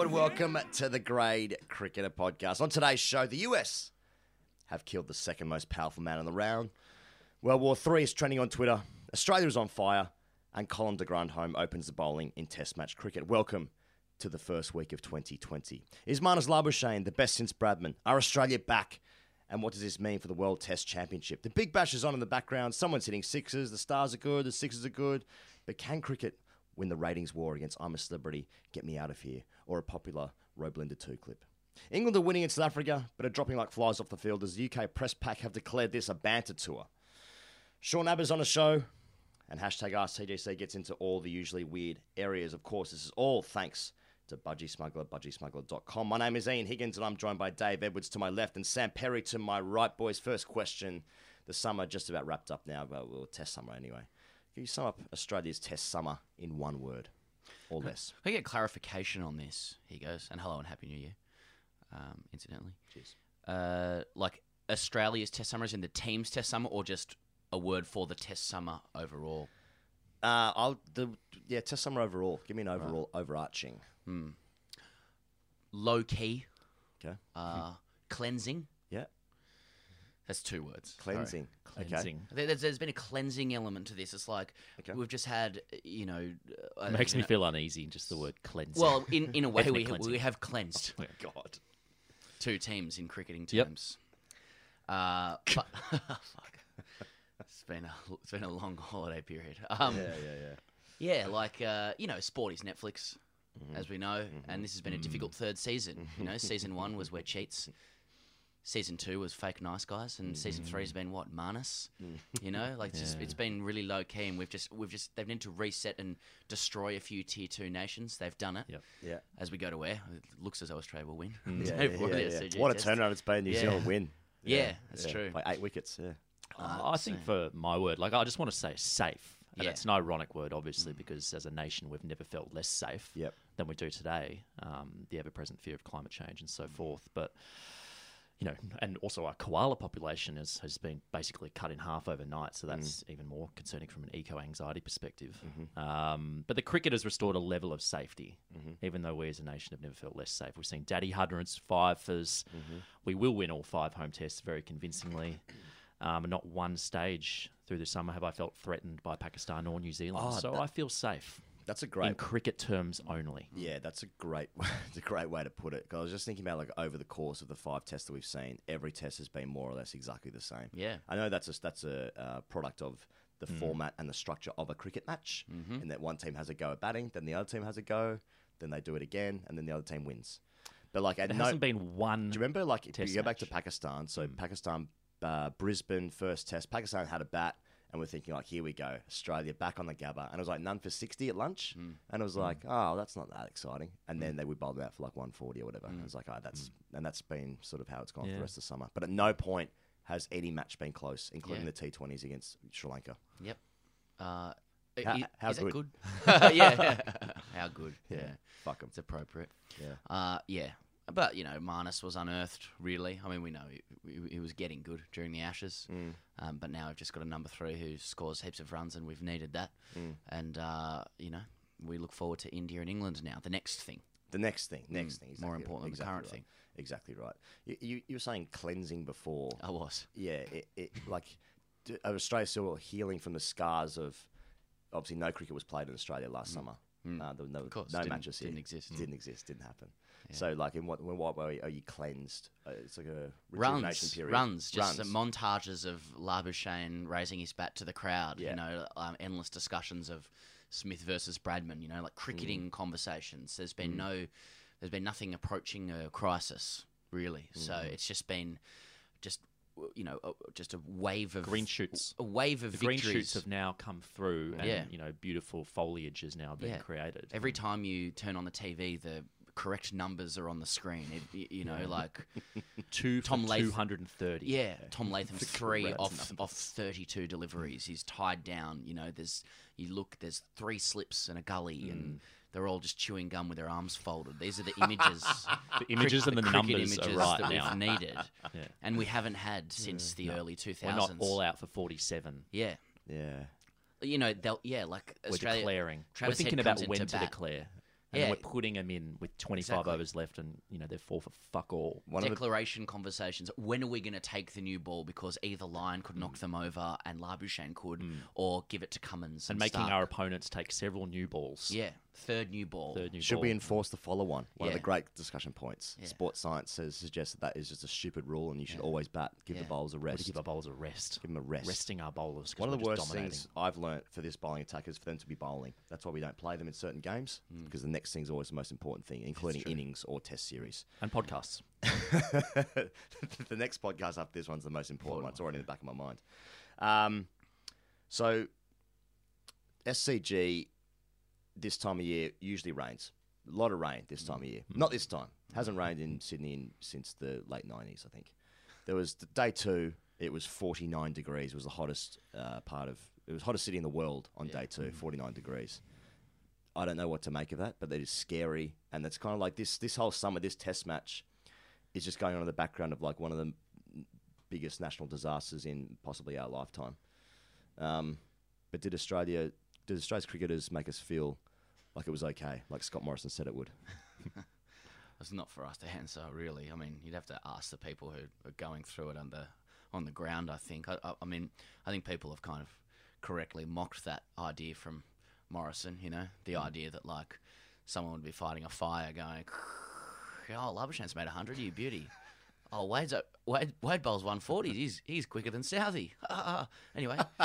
And welcome to the Grade Cricketer Podcast. On today's show, the US have killed the second most powerful man in the round. World War III is trending on Twitter. Australia is on fire. And Colin de Grandhomme opens the bowling in Test match cricket. Welcome to the first week of 2020. Is Marnus Labuschagne the best since Bradman? Are Australia back? And what does this mean for the World Test Championship? The Big Bash is on in the background. Someone's hitting sixes. The stars are good. The sixes are good. But can cricket win the ratings war against I'm a Celebrity, Get Me Out of Here, or a popular Robelinda2 clip? England are winning in South Africa, but are dropping like flies off the field as the UK press pack have declared this a banter tour. Sean Abbott's on a show, and hashtag AskTGC gets into all the usually weird areas. Of course, this is all thanks to Budgie Smuggler, budgiesmuggler.com. My name is Ian Higgins, and I'm joined by Dave Edwards to my left and Sam Perry to my right. Boys, first question. The summer just about wrapped up now, but we'll test summer anyway. Can you sum up Australia's test summer in one word or less? Can I get clarification on this? He goes, and hello and happy new year. Um, incidentally, cheers. Uh, like Australia's test summer is in the team's test summer, or just a word for the test summer overall? Uh, I'll the yeah test summer overall. Give me an overall overarching. Hmm. Low key. Okay. Uh, cleansing. Yeah. That's two words. Cleansing. Sorry. Okay. There- There's, there's been a cleansing element to this. It's like Okay. we've just had, you know, uh, It makes you me know- feel uneasy just the word cleansing. Well, in, in a way, we, cleansing. we have cleansed Oh my God. two teams in cricketing Yep. terms. Uh, but fuck, it's been a it's been a long holiday period. Um, Yeah, yeah, yeah. yeah, like uh, you know, sport is Netflix, as we know, and this has been a difficult third season. You know, season one was where cheats. Season two was fake nice guys, and season three has mm. been what Marnus. Mm. You know, like it's, just, it's been really low key, and we've just we've just they've need to reset and destroy a few tier two nations. They've done it. Yep. Yeah. As we go to where it looks as though Australia will win. Mm. Yeah, yeah, yeah, is yeah. CG What a turnaround it's been. New Yeah. Zealand win. Yeah, that's true. Like eight wickets. Yeah. Uh, I think for my word, like I just want to say safe. And Yeah. it's an ironic word, obviously, because as a nation we've never felt less safe Yep. than we do today. Um, the ever-present fear of climate change and so forth. But you know, and also our koala population has, has been basically cut in half overnight, so that's even more concerning from an eco-anxiety perspective. Um, but the cricket has restored a level of safety, even though we as a nation have never felt less safe. We've seen daddy hundreds, fivers. We will win all five home tests very convincingly. Um, not one stage through the summer have I felt threatened by Pakistan or New Zealand. Oh, so that- I feel safe. That's a great in cricket terms only. Yeah, that's a great, it's a great way to put it. 'Cause I was just thinking about like over the course of the five tests that we've seen, every test has been more or less exactly the same. Yeah. I know that's a that's a uh, product of the format and the structure of a cricket match, Mhm. in that one team has a go at batting, then the other team has a go, then they do it again, and then the other team wins. But like, There no, hasn't been one. Do you remember like if you go back to. Pakistan? So Pakistan, uh, Brisbane first test. Pakistan had a bat, and we're thinking like, here we go, Australia back on the Gabba, and it was like none for sixty at lunch, hmm. and it was hmm. like, oh, that's not that exciting. And hmm. then they would bowl them out for like one forty or whatever. And it was like, oh, that's and that's been sort of how it's gone for the rest of the summer. But at no point has any match been close, including Yeah. the T Twenties against Sri Lanka. Yep. Uh, How- how is good? good? yeah. How good? Yeah. Fuck 'em. It's appropriate. Yeah. Uh, yeah. But you know, Marnus was unearthed. Really, I mean, we know he, he, he was getting good during the Ashes, Mm. um, but now we've just got a number three who scores heaps of runs, and we've needed that. Mm. And uh, you know, we look forward to India and England now. The next thing. The next thing, next Mm, thing, more important than the current right. thing. Exactly right. You, you, you were saying cleansing before. I was. Yeah, it, it like Australia still healing from the scars of obviously no cricket was played in Australia last summer. Uh, there were no, Mm. Of course, no didn't- matches here. didn't exist. Didn't exist. Didn't happen. Yeah. So, like, in what, in what way are you cleansed? Uh, it's like a runs, period. runs, just runs. montages of Labuschagne raising his bat to the crowd. Yeah. You know, um, endless discussions of Smith versus Bradman. You know, like cricketing conversations. There's been Mm. no, there's been nothing approaching a crisis really. So Mm. it's just been, just you know, just a wave of green shoots. a wave of the green shoots have now come through, and Yeah. you know, beautiful foliage has now been created. Every time you turn on the TV, the correct numbers are on the screen. It, you know, Yeah. like Two Tom Latham, 230. Yeah, Yeah. Tom Latham three off numbers. off thirty-two deliveries. He's tied down. You know, there's you look. There's three slips and a gully, Mm. and they're all just chewing gum with their arms folded. These are the images, The images and the cricket numbers are images right that now. we've needed, Yeah. and we haven't had since the No. early two We're not all out for 47. Yeah. Yeah. You know, they'll yeah, like We're Australia. declaring. Travis we're thinking about when to bat. declare. And Yeah. then we're putting them in with 25 Exactly. overs left, and you know they're four for fuck all. declaration conversations. When are we going to take the new ball? Because either Lyon could knock them over and Labuschagne could, mm. or give it to Cummins and and, making Stark. our opponents take several new balls. yeah third new ball. Third new Should ball. we enforce the follow one? One of Yeah. the great discussion points. Yeah. Sports science says suggests that that is just a stupid rule, and you should always bat. Give the Yeah. bowlers a We're to rest. give our bowlers a rest. Give them a rest. Resting our bowlers. 'cause One of we're the just worst dominating. things I've learnt for this bowling attack is for them to be bowling. That's why we don't play them in certain games Hmm. because the next thing's always the most important thing, including innings or test series. and podcasts. the next podcast after this one's the most important one. It's already in the back of my mind. Um, so SCG this time of year usually rains. A lot of rain this time of year. Not this time. Hasn't rained in Sydney in, since the late nineties, I think. There was the day two. It was forty nine degrees. It was the hottest uh, part of. It was hottest city in the world on day two. Forty nine degrees. I don't know what to make of that, but that is scary, and that's kind of like this. This whole summer, this Test match is just going on in the background of like one of the biggest national disasters in possibly our lifetime. Um, but did Australia, did Australia's cricketers make us feel like it was okay, like Scott Morrison said it would? It's not for us to answer, really. I mean, you'd have to ask the people who are going through it on the on the ground. I think. I, I, I mean, I think people have kind of correctly mocked that idea from Morrison. You know, the mm. idea that like someone would be fighting a fire, going, "Oh, Labuschagne's made hundred, you beauty." Oh, Wade's a, Wade Wade bowls one forty. He's he's quicker than Southey. anyway,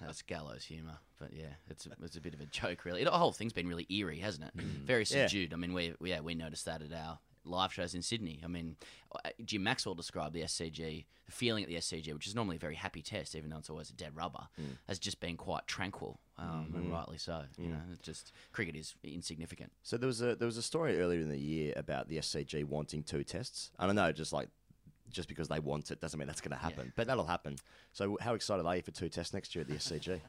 that's gallows humour, but yeah, it's a, it's a bit of a joke, really. The whole thing's been really eerie, hasn't it? Mm. Very Yeah. subdued. I mean, we- yeah we noticed that at our live shows in Sydney. I mean, uh, Jim Maxwell described the SCG, the feeling at the SCG, which is normally a very happy test, even though it's always a dead rubber, as just being quite tranquil, um, and Mm. rightly so. You Mm. know, it's just cricket is insignificant. So there was a there was a story earlier in the year about the SCG wanting two tests. And I don't know, just like just because they want it doesn't mean that's going to happen, but that'll happen. So how excited are you for two tests next year at the SCG?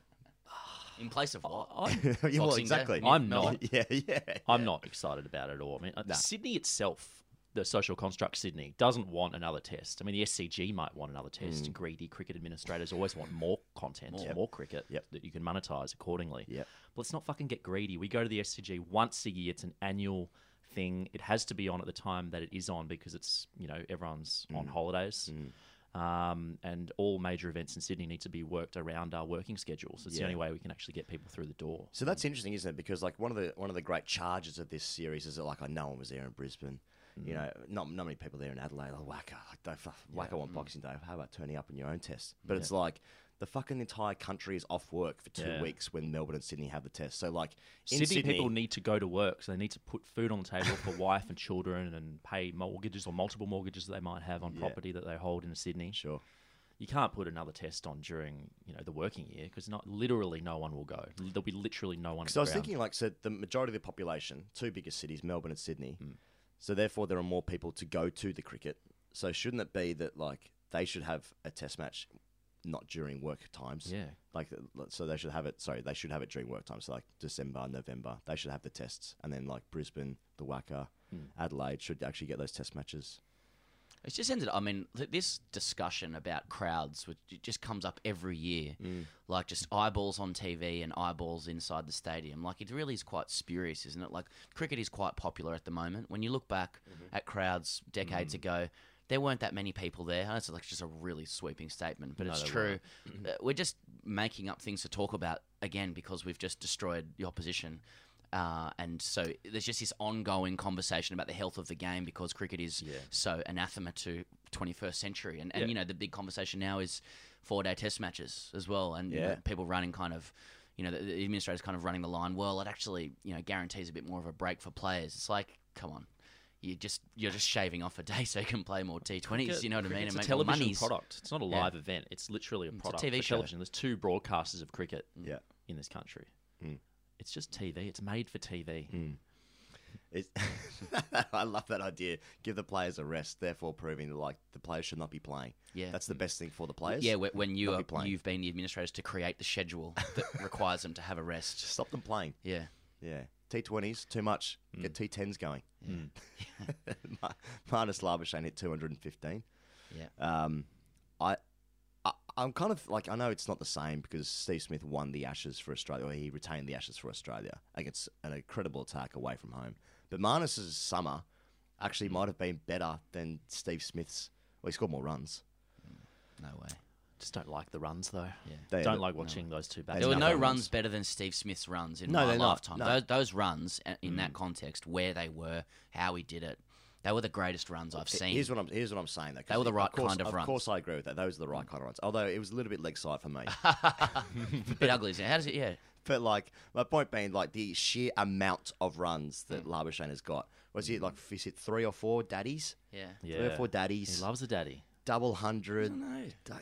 In place of what? Yeah, well, Boxing Day? exactly. I'm not. Yeah, yeah. I'm not excited about it at all. I mean, uh, Nah. Sydney itself, the social construct Sydney, doesn't want another test. I mean, the SCG might want another test. Mm. Greedy cricket administrators always want more content, More. more cricket Yep. that you can monetize accordingly. Yep. But let's not fucking get greedy. We go to the SCG once a year. It's an annual thing. It has to be on at the time that it is on because it's you know everyone's on Mm. holidays. Um, and all major events in Sydney need to be worked around our working schedules. It's the only way we can actually get people through the door. So that's interesting, isn't it? Because like one of the one of the great charges of this series is that like I no one was there in Brisbane. You know, not not many people there in Adelaide. Like whacker, like whacker on Boxing Day. How about turning up in your own test? But it's like the fucking entire country is off work for two Yeah. weeks when Melbourne and Sydney have the test. So like Sydney, Sydney, people need to go to work, so they need to put food on the table for wife and children, and pay mortgages or multiple mortgages that they might have on Yeah. property that they hold in Sydney. Sure. You can't put another test on during you know the working year because not literally no one will go. There'll be literally no one. Because I was thinking, like, so the majority of the population, two biggest cities, Melbourne and Sydney, Hmm. so therefore there are more people to go to the cricket. So shouldn't it be that like they should have a test match, not during work times? Yeah. Like, uh, so they should have it. Sorry, they should have it during work times. So like December, November, they should have the tests, and then like Brisbane, the WACA, Adelaide should actually get those test matches. It's just ended. I mean, th- this discussion about crowds, which just comes up every year, Mm. like just eyeballs on TV and eyeballs inside the stadium. Like it really is quite spurious, isn't it? Like cricket is quite popular at the moment. When you look back Mm-hmm. at crowds decades ago, there weren't that many people there. That's like just a really sweeping statement, but No, it's true. Uh, We're just making up things to talk about again because we've just destroyed the opposition. Uh, and so there's just this ongoing conversation about the health of the game because cricket is so anathema to 21st century. And, and Yeah. you know, the big conversation now is four day test matches as well. And you know, people running kind of, you know, the, the administrators kind of running the line. Well, it actually, you know, guarantees a bit more of a break for players. It's like, come on. You just you're just shaving off a day so you can play more T20s. Cricket- You know what I mean? It's and a make television monies. product. It's not a Yeah. live event. It's literally a It's a product. TV show. television. There's two broadcasters of cricket Yeah. in this country. Mm. It's just TV. It's made for TV. It's I love that idea. Give the players a rest, therefore proving that like the players should not be playing. Yeah. that's the best thing for the players. Yeah, when you are, be you've been the administrators to create the schedule that requires them to have a rest. stop them playing. Yeah. Yeah, T twenties too much. Hmm. Get T tens going. Ma- Marnus Labuschagne hit two hundred and fifteen. Yeah. Um, I, I, I'm kind of like I know it's not the same because Steve Smith won the Ashes for Australia, or he retained the Ashes for Australia against an incredible attack away from home. But Marnus's summer actually might have been better than Steve Smith's. Well, he scored more runs. No way. Just don't like the runs though. Yeah. They- don't like watching those two back. There were no back. runs better than Steve Smith's runs in No, my lifetime. No. Those, those runs in that context, where they were, how he did it, they were the greatest runs I've seen. Here's what I'm here's what I'm saying though. 'cause They were the right course, kind of runs. Of course, I agree with that. Those are the right kind of runs. Although it was a little bit leg side for me. bit ugly. isn't it? How does it? Yeah. But like my point being, like the sheer amount of runs that Hmm. Labuschagne has got. Was he like is it three or four daddies? Yeah. Three or four daddies. He loves a daddy. Double hundred.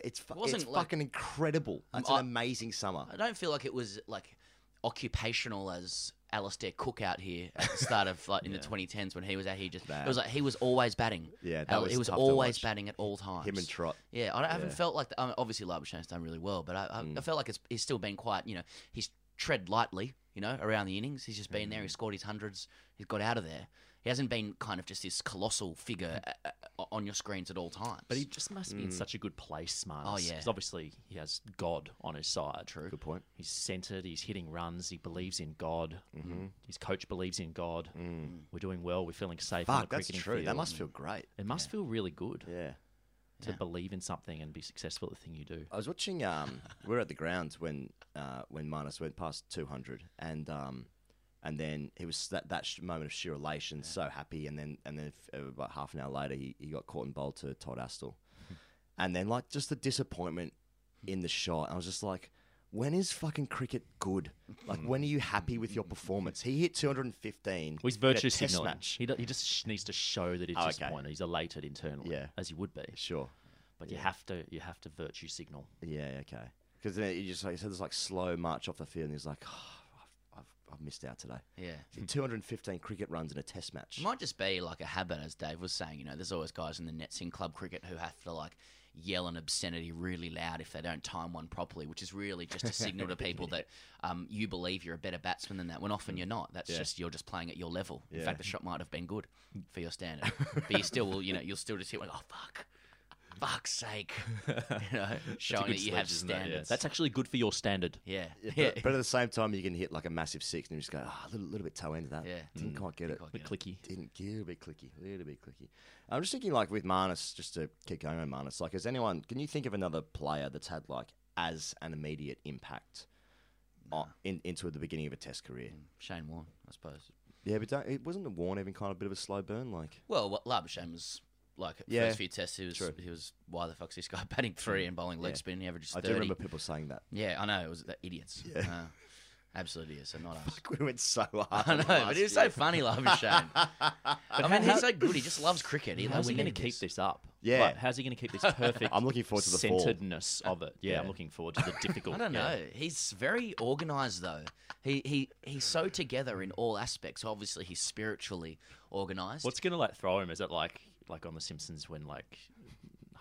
It's fu- wasn't it's like- fucking incredible. It's I- an amazing summer. I don't feel like it was like occupational as Alastair Cook out here at the start of like in the 2010s when he was out here. Just it was like he was always batting. Yeah, that Al- was he was tough to always watch. batting at all times. Him and Trot. Yeah, I, don't- I haven't felt like the, I mean, obviously Labuschagne's done really well, but I, I, Mm. I felt like it's, he's still been quite. You know, he's tread lightly. You know, around the innings, he's just been there. Mm. He scored his hundreds. He's got out of there. He hasn't been kind of just this colossal figure uh, uh, on your screens at all times. But he just must be in such a good place, Marnus. Oh, yeah. 'Cause obviously he has God on his side. True. Good point. He's centered. He's hitting runs. He believes in God. Mm-hmm. His coach believes in God. We're doing well. We're feeling safe on Mm. Fuck, the that's cricketing true. field. That must feel great. It must feel really good Yeah. to Yeah. believe in something and be successful at the thing you do. I was watching. Um, we were at the grounds when uh, when Marnus went past 200, and um, and then it was that that sh- moment of sheer elation, so happy, and then and then f- uh, about half an hour later, he, he got caught and bowled to Todd Astle, and then like just the disappointment in the shot. I was just like. When is fucking cricket good? Like, when are you happy with your performance? He hit 215. Well, he's virtue signaling. match. He, do- he just sh- needs to show that he's Oh, okay. disappointed. He's elated internally, Yeah. as he would be. Sure. But you have to you have to virtue signal. Yeah, okay. Because then you just like, he said there's like slow march off the field, and he's like, oh, I've, missed out today. Yeah. 215 cricket runs in a test match. It might just be like a habit, as Dave was saying. You know, there's always guys in the nets in club cricket who have to like yell an obscenity really loud if they don't time one properly, which is really just a signal to people that um, you believe you're a better batsman than that. When often you're not. That's Yeah. just you're just playing at your level. In fact, the shot might have been good for your standard, but you still will. You know, you'll still just hit like, oh fuck, fuck's sake. You know, showing that you have sledge, isn't it? Yeah. standards. That's actually good for your standard. yeah, Yeah, yeah. but, but at the same time, you can hit like a massive six, and you just go, oh, a little, little bit toe end of that. Yeah. Didn't mm. quite get it. quite Bit get it. clicky. Didn't get a little bit clicky, a little bit clicky. I'm just thinking, like with Marnus, just to keep going on Marnus. Like, has anyone? Can you think of another player that's had like as an immediate impact on, in, into the beginning of a Test career? Mm. Shane Warne, I suppose. Yeah, but don't, it wasn't the Warne even kind of a bit of a slow burn? Like, Well, what Labuschagne was like Yeah, first few tests. He was true. he was why the fuck's this guy batting three and bowling leg Yeah. spin? He averages I do remember people saying that. Yeah, I know it was the idiots. Yeah. Uh, absolute idiots, so not us. We went so hard. I know, but he was year. so funny, Labuschagne. I mean, he's so good. He just loves cricket. He How's loves he going to keep this up? Yeah. Like, how's he going to keep this perfect? I'm looking forward to the fall. centeredness of it. Yeah, I'm looking forward to the difficult. I don't yeah. know. He's very organised though. He he he's so together in all aspects. Obviously, he's spiritually organised. What's going to like throw him? Is it like like on The Simpsons when like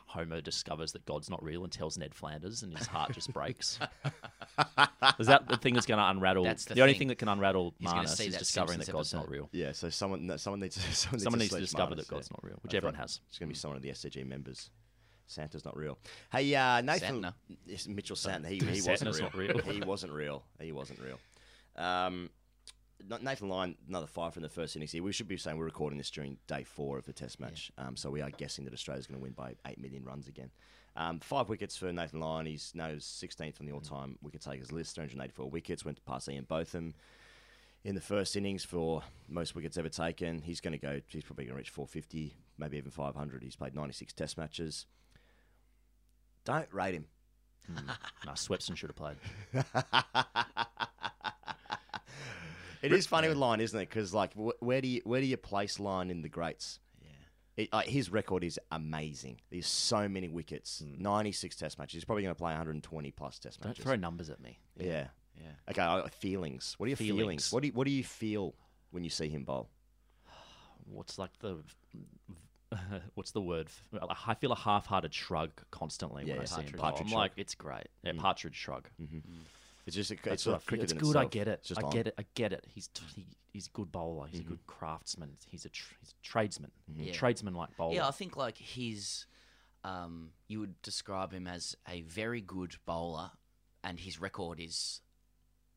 Homer discovers that God's not real and tells Ned Flanders, and his heart just breaks. is that the thing that's going to unravel? That's the the, only thing. thing that can unravel He's gonna Marnus see is that discovering that Simpsons God's not real. Yeah, so someone no, someone needs someone, Someone needs, needs to to discover Marnus, that God's yeah. not real, which I everyone has. It's going to be someone of the SCG members. Santa's not real. Hey, uh, Nathan Santner. Mitchell Santner. He, he wasn't real. not real. he wasn't real. He wasn't real. Um, Na- Nathan Lyon, another five from the first innings here. We should be saying we're recording this during day four of the Test match, um, so we are guessing that Australia's going to win by eight million runs again. Um, five wickets for Nathan Lyon. He's now 16th on the all-time wicket takers list. 384 wickets. Went past Ian Botham in the first innings for most wickets ever taken. He's going to go. He's probably going to reach 450, maybe even 500. He's played 96 Test matches. Don't rate him. No, Swepson should have played. It is funny with Lyon, isn't it? Because like, wh- where do you where do you place Lyon in the greats? Yeah, it, uh, his record is amazing. There's so many wickets, 96 Test matches. He's probably going to play 120 plus Test Don't matches. throw numbers at me. Yeah, Yeah. Okay, uh, feelings. What are your feelings? Feelings. What do you, what do you feel when you see him bowl? What's like the what's the word? I feel a half-hearted shrug constantly when Yeah, I see him. partridge. I'm like, it's great. Yeah, Mm. partridge shrug. It's just a, That's it's what a I feel. cricket It's in good. I get it. I on. get it. I get it. He's t- he, he's a good bowler. He's a good craftsman. He's a tr- he's a tradesman. Yeah. Tradesman like bowler. Yeah, I think like his, um, you would describe him as a very good bowler, and his record is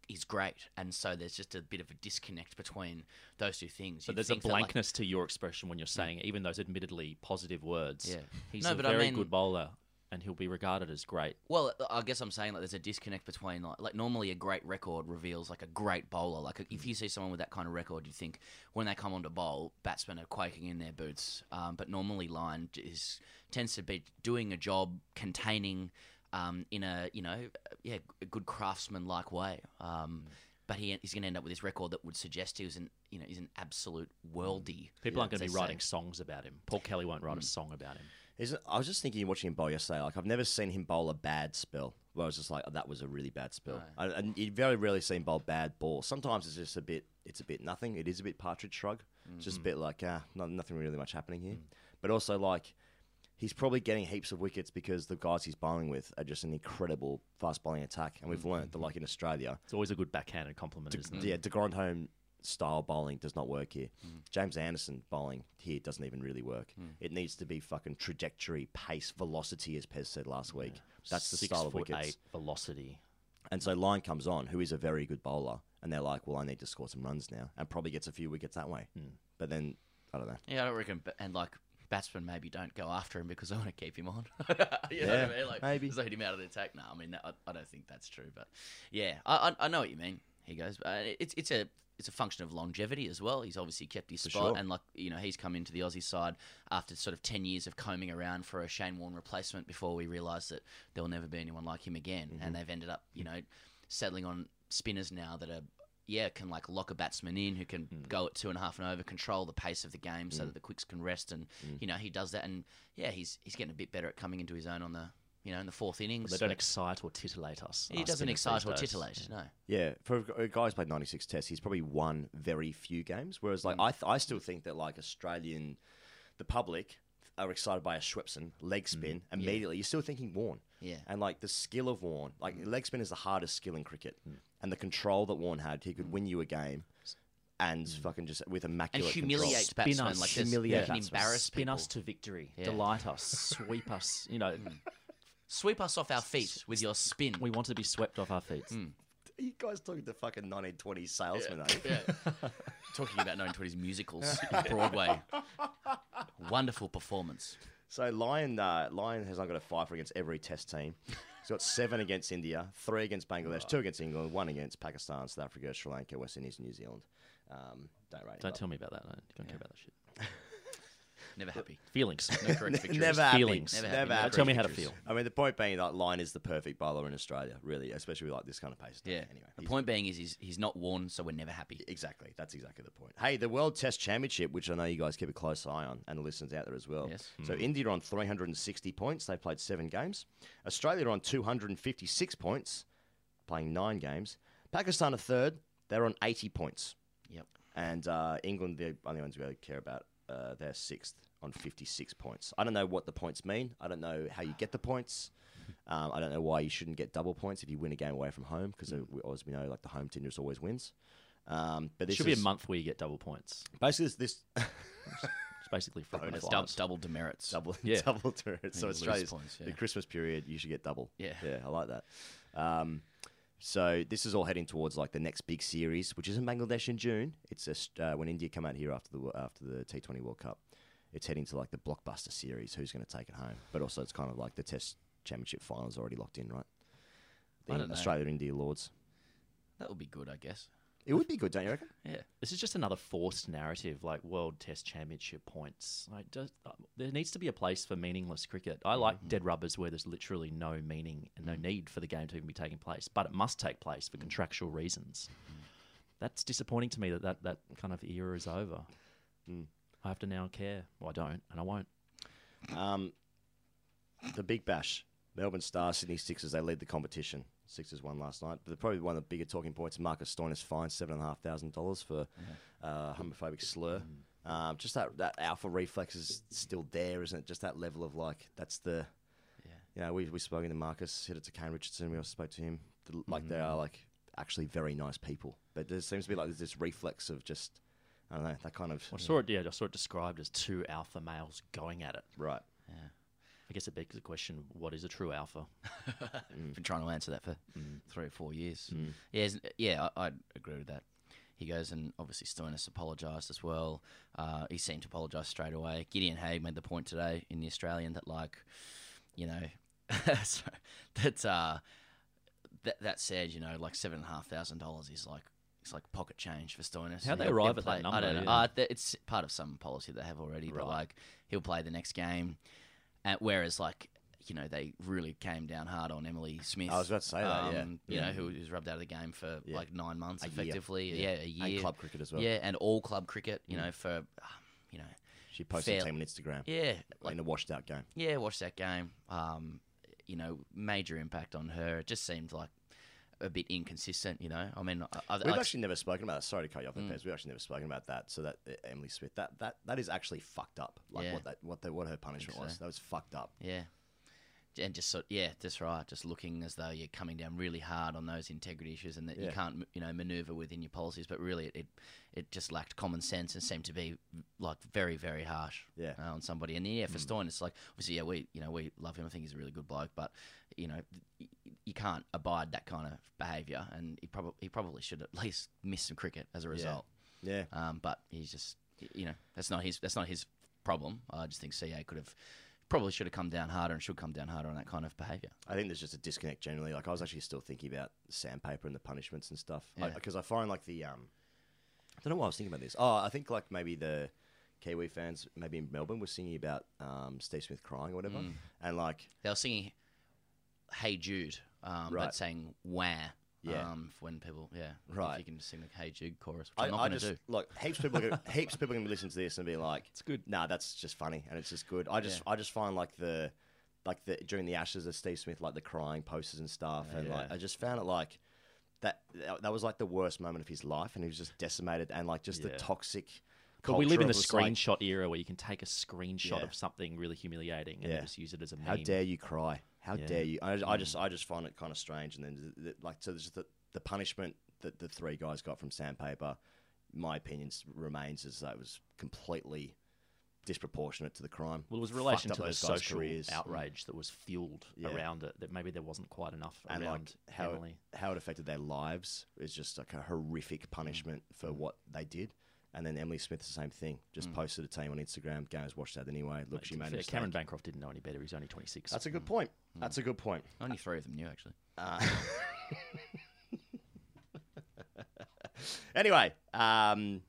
is great, and so there's just a bit of a disconnect between those two things. But You'd there's a think that, like- blankness to your expression when you're saying even those admittedly positive words. Yeah. He's No, a but I very mean- good bowler, and he'll be regarded as great. Well, I guess I'm saying like there's a disconnect between like, like normally a great record reveals like a great bowler. Like if you see someone with that kind of record, you think when they come on to bowl, batsmen are quaking in their boots. Um, but normally Lyon is tends to be doing a job containing um, in a you know yeah a good craftsman like way. Um, but he, he's going to end up with this record that would suggest he was an you know he's an absolute worldie. People aren't going to be they writing say. songs about him. Paul Kelly won't Mm. write a song about him. Isn't, I was just thinking, watching him bowl yesterday. Like I've never seen him bowl a bad spell. Where I was just like, oh, that was a really bad spell. I, and you very rarely see him bowl bad balls. Sometimes it's just a bit, it's a bit nothing. It is a bit partridge shrug. It's just a mm. bit like, ah, no, nothing really much happening here. Mm. But also like, he's probably getting heaps of wickets because the guys he's bowling with are just an incredible fast bowling attack. And we've mm. learnt that like in Australia, It's always a good backhanded compliment, isn't it? yeah, De Grandhomme style bowling does not work here. Hmm. James Anderson bowling here doesn't even really work. Hmm. It needs to be fucking trajectory, pace, velocity, as Pez said last week. That's the Six style of wickets. eight velocity. And so Lyon comes on, who is a very good bowler, and they're like, well, I need to score some runs now, and probably gets a few wickets that way. Hmm. But then, I don't know. Yeah, I don't reckon. And like batsmen maybe don't go after him because they want to keep him on. you know Yeah, what I mean? Like, maybe. him out of the attack. No, I mean that, I, I don't think that's true. But yeah, I, I, I know what you mean. He goes. but uh, it's it's a it's a function of longevity as well. He's obviously kept his For spot, sure. and like you know, he's come into the Aussie side after sort of ten years of combing around for a Shane Warne replacement before we realised that there will never be anyone like him again, Mm-hmm. and they've ended up you know settling on spinners now that are yeah, can like lock a batsman in who can Mm. go at two and a half and over, control the pace of the game so that the quicks can rest, and Mm. you know he does that, and yeah, he's he's getting a bit better at coming into his own on the you know in the fourth innings. But they don't But excite or titillate us. he our doesn't excite or these days. titillate. No, Yeah, for a guy who's played 96 tests, he's probably won very few games. Whereas, like, mm. I, th- I still think that, like, Australian, the public are excited by a Swepson leg mm. spin immediately. You're still thinking Warne. Yeah. And, like, the skill of Warne, like, mm. leg spin is the hardest skill in cricket. And the control that Warne had, he could win you a game and fucking just with and immaculate humiliate control. batsmen us. like. Humiliate He can embarrass Spin people. us to victory. Yeah. Delight us. Sweep us. You know, Sweep us off our feet with your spin. we want to be swept off our feet. Are you guys talking to fucking 1920s salesmen, are you? Yeah. Talking about 1920s musicals, on Broadway. Wonderful performance. So Lyon, uh, Lyon has now got a five for against every Test team. He's got seven against India, three against Bangladesh, two against England, one against Pakistan, South Africa, Sri Lanka, West Indies, New Zealand. Um, don't rate. Don't up. tell me about that. I don't care about that shit. Never happy. Feelings. No correct pictures. Never happy. Feelings. Never Never happy. happy. Tell me how to feel. I mean, the point being that Lyon is the perfect bowler in Australia, really, especially with like this kind of pace. Yeah. Anyway, the point being is he's, he's not Warne, so we're never happy. Exactly. That's exactly the point. Hey, the World Test Championship, which I know you guys keep a close eye on, and the listeners out there as well. Yes. So India are on 360 points. They played seven games. Australia are on 256 points, playing nine games. Pakistan are third. They're on 80 points. Yep. And uh, England, the only ones we really care about uh, they're sixth on 56 points. I don't know what the points mean. I don't know how you get the points. Um, I don't know why you shouldn't get double points if you win a game away from home because, as we know, like the home team just always wins. Um, but It this should be a is- month where you get double points. Basically, this, this It's basically frequent Bonus flyers. Double demerits. double Yeah. double demerits. So You lose Australia's points, yeah. the Christmas period, you should get double. Yeah. yeah, I like that. Um, so this is all heading towards like the next big series, which is in Bangladesh in June. It's a, uh, when India come out here after the after the T Twenty World Cup. It's heading to like the blockbuster series. Who's going to take it home? But also, it's kind of like the Test Championship finals already locked in, right? The I don't know. Australia India Lords. That would be good, I guess. It would be good, don't you reckon? Yeah. This is just another forced narrative, like World Test Championship points. Like, just, uh, there needs to be a place for meaningless cricket. I like mm-hmm. dead rubbers where there's literally no meaning and no mm-hmm. need for the game to even be taking place, but it must take place for mm-hmm. contractual reasons. That's disappointing to me that that, that kind of era is over. Mm. I have to now care. Well, I don't, and I won't. Um, the Big Bash, Melbourne Stars, Sydney Sixers, they lead the competition. Sixers won last night. But probably one of the bigger talking points, Marcus Stoinis fined $7,500 for uh, homophobic slur. Um, just that, that alpha reflex is still there, isn't it? Just that level of like, that's the. Yeah. You know, we, we spoke to Marcus, hit it to Kane Richardson, we also spoke to him. Like, they are like actually very nice people. But there seems to be like there's this reflex of just, I don't know, that kind of. I saw it. Yeah, I saw it described as two alpha males going at it. Right. Yeah. I guess it begs the question: What is a true alpha? Been trying to answer that for Mm. three or four years. Yeah, yeah, I, I'd agree with that. He goes and obviously Stoinis apologised as well. Uh, he seemed to apologise straight away. Gideon Haigh made the point today in the Australian that like, you know, so that uh, that that said, you know, like seven and a half thousand dollars is like it's like pocket change for Stoinis. How'd they He'll- arrive he'll at that play- I don't know. Yeah. Uh, it's part of some policy they have already, but like he'll play the next game. Uh, whereas like you know they really came down hard on Emily Smith. I was about to say that, yeah. um, You Yeah. know who was rubbed out of the game for Yeah. like nine months A year. effectively. Yeah. Yeah, a And year. club cricket as well. Yeah, and all club cricket. You Mm. know for um, you know She posted a fair- team on Instagram. Yeah, in a washed out game. yeah, washed out game. Um, you know, major impact on her. It just seemed like a bit inconsistent. You know, I mean, I, We've I- actually never spoken about that. Sorry to cut you off, Mm. Pez. We've actually never spoken about that. So that uh, Emily Smith, that that that is actually fucked up. Like Yeah. what that what the, what her punishment so. was. That was fucked up. Yeah. And just so, yeah, that's right. Just looking as though you're coming down really hard on those integrity issues, and that you can't, you know, maneuver within your policies. But really, it, it it just lacked common sense and seemed to be like very very harsh. Yeah. uh, on somebody. And yeah, for Mm. Stoin, it's like obviously, yeah, we you know we love him. I think he's a really good bloke, but you know, you can't abide that kind of behaviour, and he probably he probably should at least miss some cricket as a result. Yeah. Um, but he's just, you know, that's not his that's not his problem. I just think CA could have probably should have come down harder and should come down harder on that kind of behaviour. I think there's just a disconnect generally. Like I was actually still thinking about sandpaper and the punishments and stuff Yeah. because I, find like the um, I don't know why I was thinking about this. Oh, I think like maybe the Kiwi fans maybe in Melbourne were singing about um, Steve Smith crying or whatever, Mm. and like They were singing "Hey Jude," um, Right. but saying "Wah." Yeah. Um, when people, yeah, Right. If you can just sing the "Hey Jude" chorus, which I, I'm not going to just do. like heaps of people. Are gonna, heaps of people to listen to this and be like, "It's good." Nah, that's just funny, and it's just good. I just, I just find like the, like the during the Ashes of Steve Smith, like the crying posters and stuff, and like I just found it like that. That was like the worst moment of his life, and he was just decimated, and like just the toxic. But we live in the just, like, screenshot era where you can take a screenshot Yeah. of something really humiliating and Yeah. just use it as a meme. How dare you cry? How Yeah. dare you? I, I just, Mm. I just find it kind of strange. And then, the, the, like, so there's the, the punishment that the three guys got from Sandpaper, my opinion remains as though it was completely disproportionate to the crime. Well, it was relation to the those social careers. outrage that was fueled Yeah. around it. That maybe there wasn't quite enough and around like how Emily. it, how it affected their lives is just like a horrific punishment for what they did. And then Emily Smith, the same thing. Just Mm. posted a team on Instagram. Games watched that anyway. Look, Mate, she made a fair. Cameron Bancroft didn't know any better. He's only 26. That's a good point. That's a good point. Only three of them knew actually. Uh, anyway, um,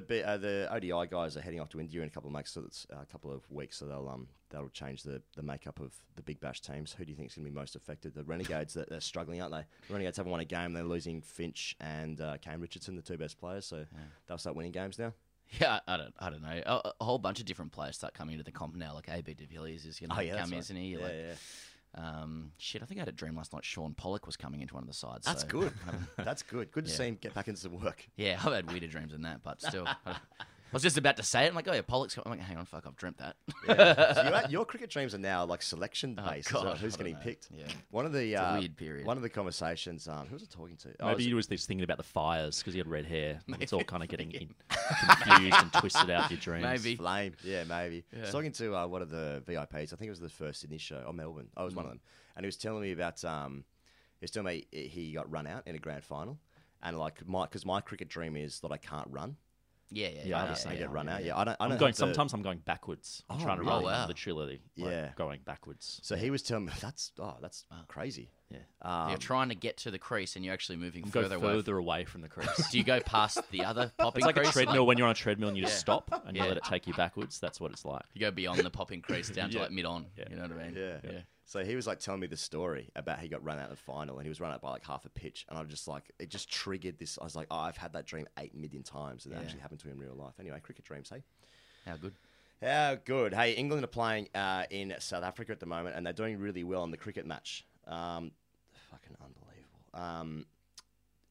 the uh, the ODI guys are heading off to India in a couple of weeks, so uh, a couple of weeks, so they'll um that'll change the, the makeup of the Big Bash teams. Who do you think is going to be most affected? The Renegades that they're struggling, aren't they? The Renegades haven't won a game. They're losing Finch and uh, Kane Richardson, the two best players, so they'll start winning games now. Yeah, I don't, I don't know. A, a whole bunch of different players start coming into the comp now. Like AB de Villiers is going to Oh, yeah, come, right. isn't he? Yeah, like, yeah. Um, shit, I think I had a dream last night. Shaun Pollock was coming into one of the sides. That's so- good. That's good. Good to Yeah. see him get back into some work. Yeah, I've had weirder dreams than that, but still. was just about to say it. I'm like, oh yeah, Pollock's. I'm like, hang on, fuck, I've dreamt that. Yeah. So you- your cricket dreams are now like selection Oh, based. as well. God, Who's I don't getting know. picked? Yeah. One of the It's a uh, weird period. One of the conversations. Um, who was I talking to? Oh, Maybe it he was- was just thinking about the fires because he had red hair. and It's all kind of getting in, confused and twisted out of your dreams. Maybe flame. Yeah, maybe. I was talking to uh, one of the VIPs. I think it was the first Sydney show, or Melbourne. I was one of Mm. them. And he was telling me about, um, he was telling me he got run out in a grand final. And like, my, because my cricket dream is that I can't run. Yeah, yeah, Yeah, yeah. I I understand. get run out. Yeah, I don't. I I'm don't going. have to- Sometimes I'm going backwards. I'm Oh, trying to really? run Oh, wow. literally. like, Yeah. going backwards. So he was telling me that's oh that's crazy. Yeah. Um, you're trying to get to the crease, and you're actually moving I'm go further away. further away from the crease. Do you go past the other popping It's like crease? a treadmill when you're on a treadmill and you just stop and Yeah. you let it take you backwards. That's what it's like. You go beyond the popping crease down to like mid on. You know what I mean? Yeah. Yeah. So he was like telling me the story about he got run out of the final and he was run out by like half a pitch and I was just like it just triggered this. I was like, oh, I've had that dream eight million times and it Yeah. actually happened to me in real life. Anyway, cricket dreams, hey. How good. How good. Hey, England are playing uh, in South Africa at the moment and they're doing really well in the cricket match. Um, fucking unbelievable. Um,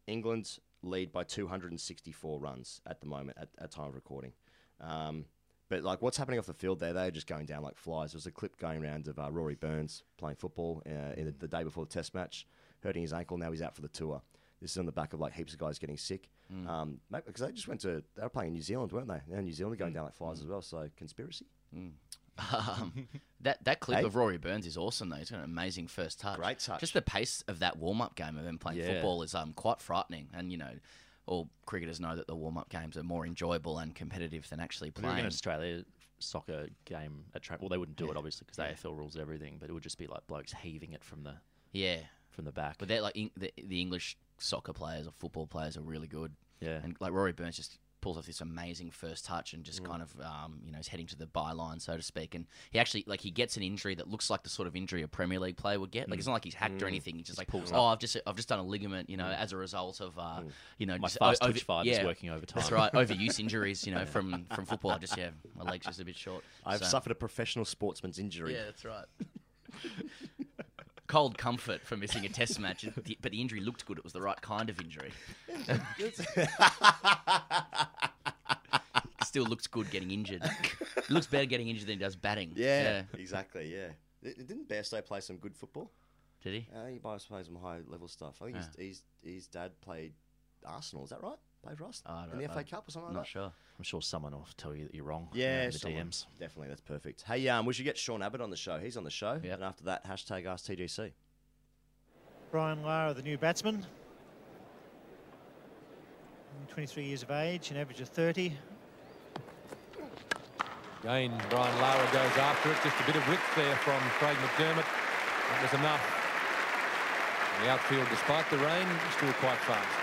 England lead by 264 runs at the moment at, at time of recording. Um, but like, what's happening off the field there? They're just going down like flies. There was a clip going around of uh, Rory Burns playing football uh, in the, the day before the Test match, hurting his ankle. Now he's out for the tour. This is on the back of like heaps of guys getting sick. Mm. Um, because they just went to they were playing in New Zealand, weren't they? Now New Zealand are going down like flies as well. So conspiracy. Um, that that clip Hey? of Rory Burns is awesome though. He's got an amazing first touch. Great touch. Just the pace of that warm up game of him playing Yeah. football is um quite frightening. And you know, all cricketers know that the warm up games are more enjoyable and competitive than actually If we were in playing. an Australia soccer game at track, well, they wouldn't do it obviously because the AFL rules everything, but it would just be like blokes heaving it from the Yeah, from the back. but they're like Eng- the, the English soccer players or football players are really good. Yeah. and like Rory Burns just pulls off this amazing first touch and just Mm. kind of um, you know is heading to the byline so to speak and he actually like he gets an injury that looks like the sort of injury a Premier League player would get like it's not like he's hacked or Mm. anything he's just like pulls oh. I've just I've just done a ligament you know as a result of uh, you know My just fast o- twitch five is working overtime. that's right overuse injuries you know from from football I just yeah my legs just a bit short I've So- suffered a professional sportsman's injury. yeah that's right cold comfort for missing a test match but the injury looked good it was the right kind of injury still looks good getting injured. It looks better getting injured than he does batting. Yeah, exactly. Yeah, didn't Bairstow play some good football? Did he? Uh, he plays played some high level stuff. I think his, his his dad played Arsenal. Is that right? Played for Arsenal I in don't- the FA I'm Cup or something like Not that. sure. I'm sure someone will tell you that you're wrong. uh, Yeah, in the someone- DMs. Definitely, that's perfect. Hey, um, we should get Sean Abbott on the show. He's on the show, and after that, hashtag Ask TGC. Brian Lara, the new batsman. 23 years of age, an average of 30. Again, Brian Lara goes after it. Just a bit of width there from Craig McDermott. That was enough. The outfield, despite the rain, still quite fast.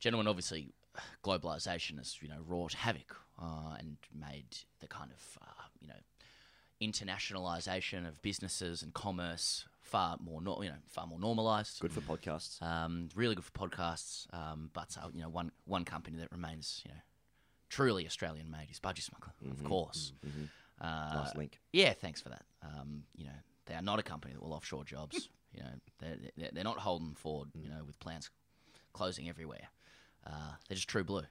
Gentlemen, obviously, globalization has you know wrought havoc uh, and made the kind of uh, you know internationalization of businesses and commerce far more nor- you know far more normalized. Good for podcasts. Um, really good for podcasts. Um, but uh, you know one one company that remains you know truly Australian made is Budgie Smuggler, of Mhm, course. mhm. Uh, Nice link. Yeah, thanks for that. Um, you know they are not a company that will offshore jobs. you know they're, they're, they're not Holden Ford. You know with plants closing everywhere. Uh, they're just true blue.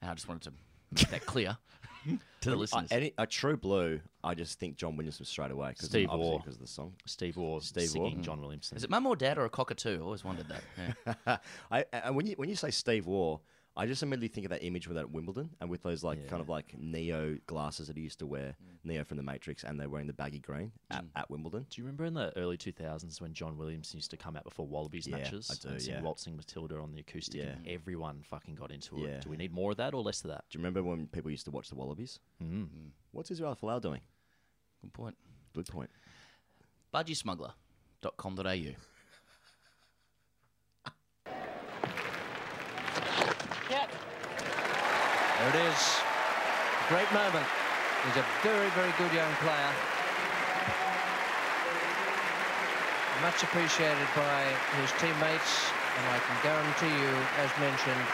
And I just wanted to make that clear to the Uh, listeners. any, a true blue, I just think John Williamson straight away. Cause Steve obviously Waugh. because of the song. Steve Waugh Steve singing Waugh. John Williamson. Is it mum or dad or a cockatoo? I always wondered that. Yeah. I, and when you when you say Steve Waugh, I just immediately think of that image with that Wimbledon and with those like kind of like Neo glasses that he used to wear, mm. Neo from the Matrix, and they're wearing the baggy green at, mm. at Wimbledon. Do you remember in the early 2000s when John Williamson used to come out before Wallabies Yeah, matches I do, and sing yeah. Waltzing Matilda on the acoustic? and everyone fucking got into it. Do we need more of that or less of that? Do you remember when people used to watch the Wallabies? Mm. What's Israel Folau doing? Good point. Good point. Budgiesmuggler.com.au. There it is. Great moment. He's a very, very good young player. Much appreciated by his teammates, and I can guarantee you, as mentioned,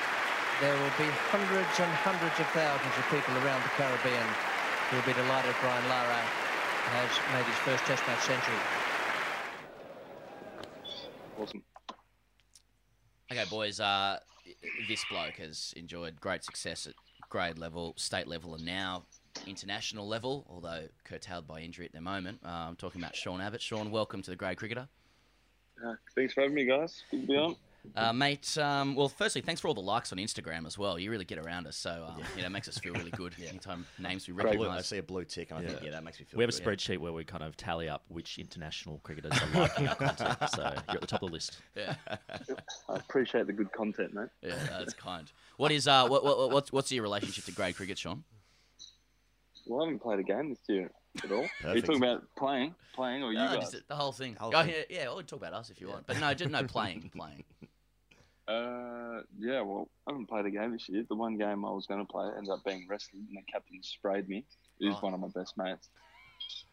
there will be hundreds and hundreds of thousands of people around the Caribbean who will be delighted Brian Lara has made his first Test match century. Awesome. Okay, boys. Uh, this bloke has enjoyed great success at grade level, state level, and now international level. Although curtailed by injury at the moment. Uh, I'm talking about Sean Abbott. Sean, welcome to the Grade Cricketer. Uh, thanks for having me, guys. Good to be on. Uh, mate, um, well, firstly, thanks for all the likes on Instagram as well. You really get around us, so um, you know, it makes us feel really good. Anytime names we Great blue- recognise. I see a blue tick, and I think, yeah, that makes me feel We have a good. spreadsheet where we kind of tally up which international cricketers are liking our content. So you're at the top of the list. Yeah. I appreciate the good content, mate. Yeah, that's kind. What is uh, what, what, what's what's your relationship to grade cricket, Sean? Well, I haven't played a game this year at all. Are you talking about playing, playing, or you No, guys? just the whole thing. Whole oh, thing. yeah, yeah, we'll talk about us if you want, but no, just no playing, playing. Uh, yeah, well, I haven't played a game this year. The one game I was going to play ended up being rested, and the captain sprayed me. He's Oh. one of my best mates.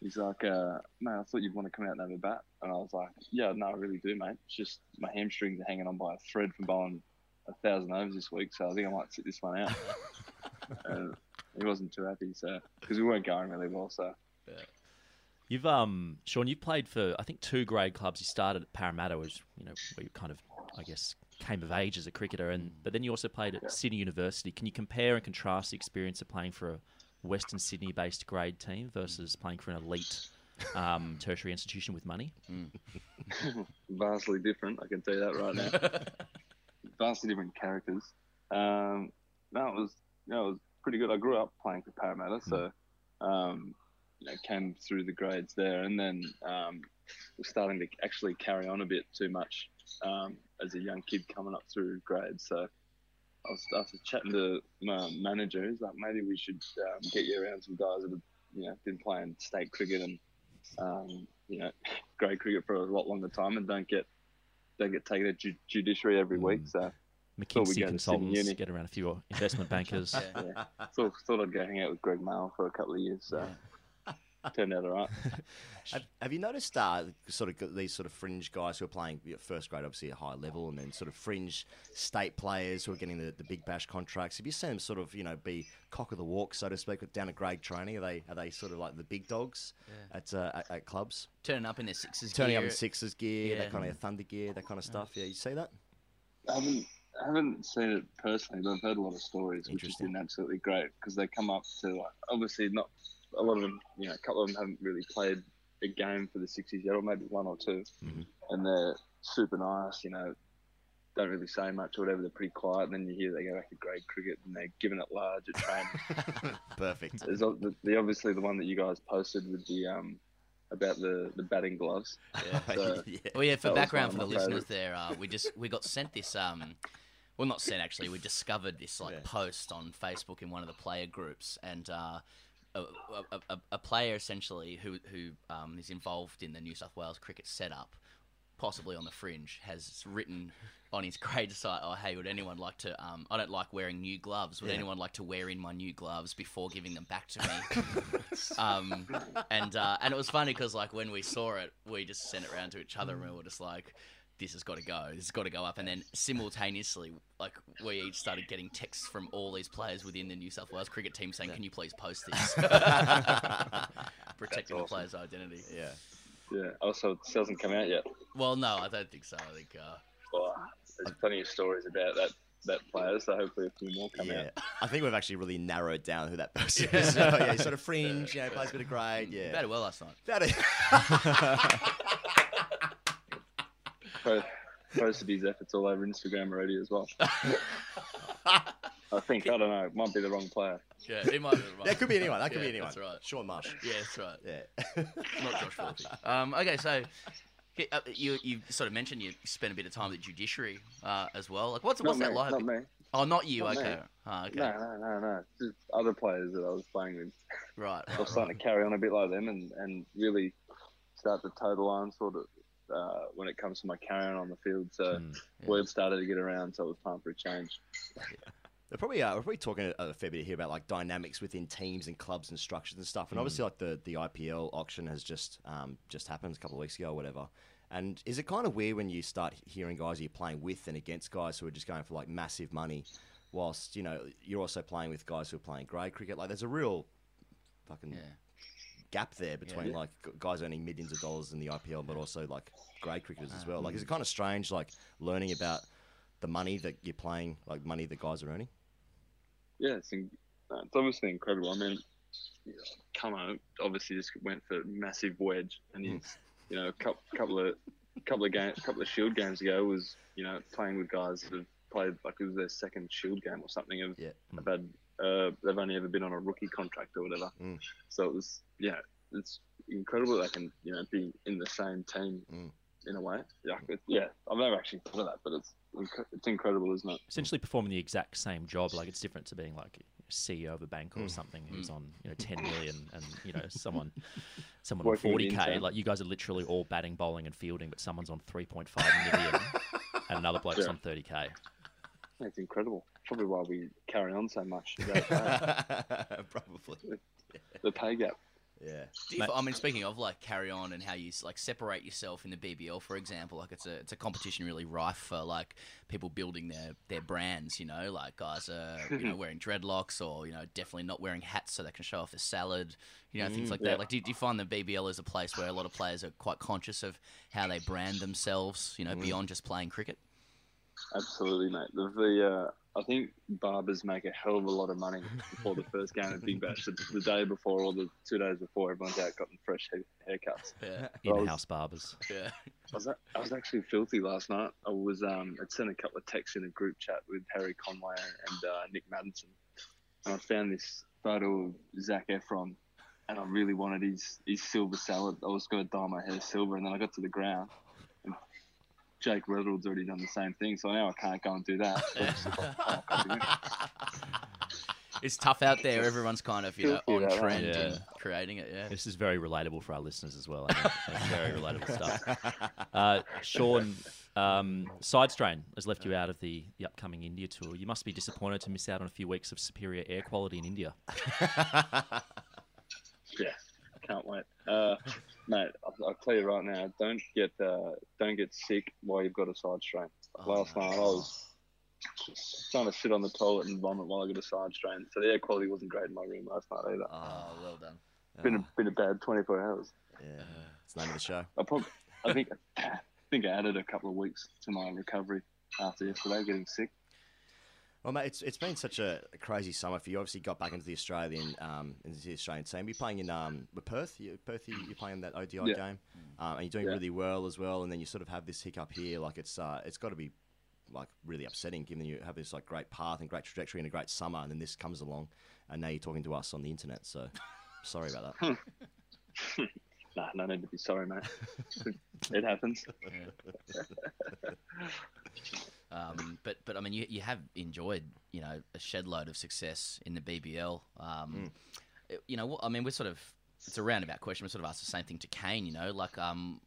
He's like, uh, mate, I thought you'd want to come out and have a bat. And I was like, yeah, no, I really do, mate. It's just my hamstrings are hanging on by a thread from bowling a thousand overs this week, so I think I might sit this one out. and he wasn't too happy, so because we weren't going really well, so. You've um Sean, you've played for I think two grade clubs. You started at Parramatta, which you know where you kind of I guess came of age as a cricketer, and but then you also played at Sydney University. Can you compare and contrast the experience of playing for a Western Sydney based grade team versus playing for an elite um, tertiary institution with money? vastly different. I can tell you that right now. vastly different characters. Um, no, it was no, it was pretty good. I grew up playing for Parramatta, so um, you know, came through the grades there, and then um, was starting to actually carry on a bit too much um, as a young kid coming up through grades. So I was after chatting to my manager, he's like, maybe we should um, get you around some guys that have you know been playing state cricket and um, you know grade cricket for a lot longer time and don't get don't get taken to ju- judiciary every week. So McKinsey consultants get around a few investment bankers. yeah. Thought, thought I'd go hang out with Greg Mail for a couple of years. So turned out all right. Have, have you noticed uh, sort of these sort of fringe guys who are playing you know, first grade, obviously at high level, and then sort of fringe state players who are getting the, the big bash contracts? Have you seen them sort of you know be cock of the walk, so to speak, down at grade training? Are they are they sort of like the big dogs Yeah. at, uh, at at clubs? Turning up in their Sixers Turning up gear. in Sixers gear, Yeah. that kind of thunder gear, that kind of stuff. Yeah, you see that? I haven't, I haven't seen it personally, but I've heard a lot of stories, which has been absolutely great because they come up to like, obviously not a lot of them, you know, a couple of them haven't really played a game for the Sixers yet, or maybe one or 2 and they're super nice, you know, don't really say much or whatever, they're pretty quiet, and then you hear they go back to grade cricket and they're giving it large at training. Perfect. There's the, the obviously the one that you guys posted with the um about the the batting gloves. Yeah. So Well, yeah. For background for the of listeners, favourites. there, uh, we just we got sent this. Um, well, not sent actually. We discovered this like post on Facebook in one of the player groups, and uh, a, a, a, a player essentially who who um, is involved in the New South Wales cricket setup, possibly on the fringe, has written on his grade site, "Oh, hey, would anyone like to? Um, I don't like wearing new gloves. Would Yeah. anyone like to wear in my new gloves before giving them back to me?" um, and uh, and it was funny because like when we saw it, we just sent it around to each other, and we were just like. This has got to go. This has got to go up. And then simultaneously, like we each started getting texts from all these players within the New South Wales cricket team saying, "Can you please post this?" Protecting the player's identity. Yeah. Yeah. Also, it still hasn't come out yet. Well, no, I don't think so. I think. Uh, Well, there's plenty of stories about that that player, so hopefully a few more come Yeah, out. I think we've actually really narrowed down who that person Yeah. is. So, yeah, he's sort of fringe, you know, plays a bit of grade. Yeah, Batted well last night. Batted. Po- Posted his efforts all over Instagram already as well. I think I don't know. It might be the wrong player. Yeah, it might be. the Yeah, it could be anyone. That could Yeah, be anyone. That's right. Shaun Marsh. Yeah, that's right. Yeah. Not Josh Philippe. Um, okay, so uh, you you sort of mentioned you spent a bit of time at the judiciary uh, as well. Like, what's Not what's that like? not me. Oh, not you. Not me. okay. Oh, okay. No, no, no, no. Just other players that I was playing with. Right. I was starting to carry on a bit like them and, and really start to toe the line sort of uh, when it comes to my carrying on the field. So word started to get around, so it was time for a change. They're probably uh, we're probably talking a, a fair bit here about like dynamics within teams and clubs and structures and stuff. And Mm. obviously, like the, the IPL auction has just um, just happened a couple of weeks ago, or whatever. And is it kind of weird when you start hearing guys you're playing with and against guys who are just going for like massive money, whilst you know you're also playing with guys who are playing grade cricket? Like, there's a real fucking gap there between Yeah. like guys earning millions of dollars in the IPL, but also like great cricketers as well. Like, is it kind of strange like learning about the money that you're playing, like money the guys are earning? Yeah, it's, in, uh, it's obviously incredible. I mean, you know, Camo obviously just went for massive wedge, and Hmm. he's you know a couple, couple of couple of games, a couple of Shield games ago was you know playing with guys that have played like it was their second Shield game or something. Of yeah. have had uh, they've only ever been on a rookie contract or whatever. Mm. So it was, yeah, it's incredible they can, you know, be in the same team mm. in a way. Yeah, it, yeah, I've never actually thought of that, but it's it's incredible, isn't it? Essentially performing the exact same job. Like it's different to being like CEO of a bank or mm. something who's mm. on you know 10 million and you know someone someone Working on 40k like you guys are literally all batting bowling and fielding but someone's on 3.5 million and another bloke's yeah. on 30k that's incredible. Probably why we carry on so much. Uh, Probably the, pay gap. Yeah. You, I mean, speaking of like carry on and how you like separate yourself in the BBL, for example, like it's a it's a competition really rife for like people building their their brands. You know, like guys are you know wearing dreadlocks or you know definitely not wearing hats so they can show off their salad. You know, things mm, like yeah. that. Like, do, do, you find the BBL is a place where a lot of players are quite conscious of how they brand themselves? You know, mm. beyond just playing cricket. Absolutely, mate. The, the uh, I think barbers make a hell of a lot of money before the first game of Big Bash. The, the day before or the two days before, everyone's out getting fresh hair, haircuts. Yeah. So In-house barbers. Yeah. I was, I was actually filthy last night. I was um, I'd sent a couple of texts in a group chat with Harry Conway and uh, Nick Maddinson, and I found this photo of Zac Efron, and I really wanted his his silver salad. I was going to dye my hair silver, and then I got to the ground, and Jake Reynolds already done the same thing, so now I can't go and do that. So I just- copy him. It's tough out there. Everyone's kind of you know on that, trend right? in Yeah. creating it. Yeah. This is very relatable for our listeners as well. I think. Very relatable stuff. Uh, Sean, um, side strain has left you out of the, the upcoming India tour. You must be disappointed to miss out on a few weeks of superior air quality in India. Yeah, I can't wait. Uh, mate, I'll, I'll tell you right now, don't get uh, don't get sick while you've got a side strain. Last night I was just trying to sit on the toilet and vomit while I got a side strain, so the air quality wasn't great in my room last night either. Oh, well done. Been a been a bad 24 hours. Yeah, it's the name of the show. I probably, I think, I think I added a couple of weeks to my recovery after yesterday getting sick. Well, mate, it's, it's been such a crazy summer for you. Obviously, got back into the Australian um, into the Australian team. You're playing in um, Perth. You, Perth, you, you're playing that ODI Yeah. game, um, and you're doing Yeah. really well as well. And then you sort of have this hiccup here. Like it's uh, it's got to be like really upsetting, given you have this like great path and great trajectory and a great summer, and then this comes along, and now you're talking to us on the internet. So, sorry about that. Nah, no need to be sorry, mate. it happens. But but I mean, you, you have enjoyed you know a shed load of success in the BBL. Um, it- You know, I mean, we're sort of it's a roundabout question. We sort of asked the same thing to Kane. You know, like um,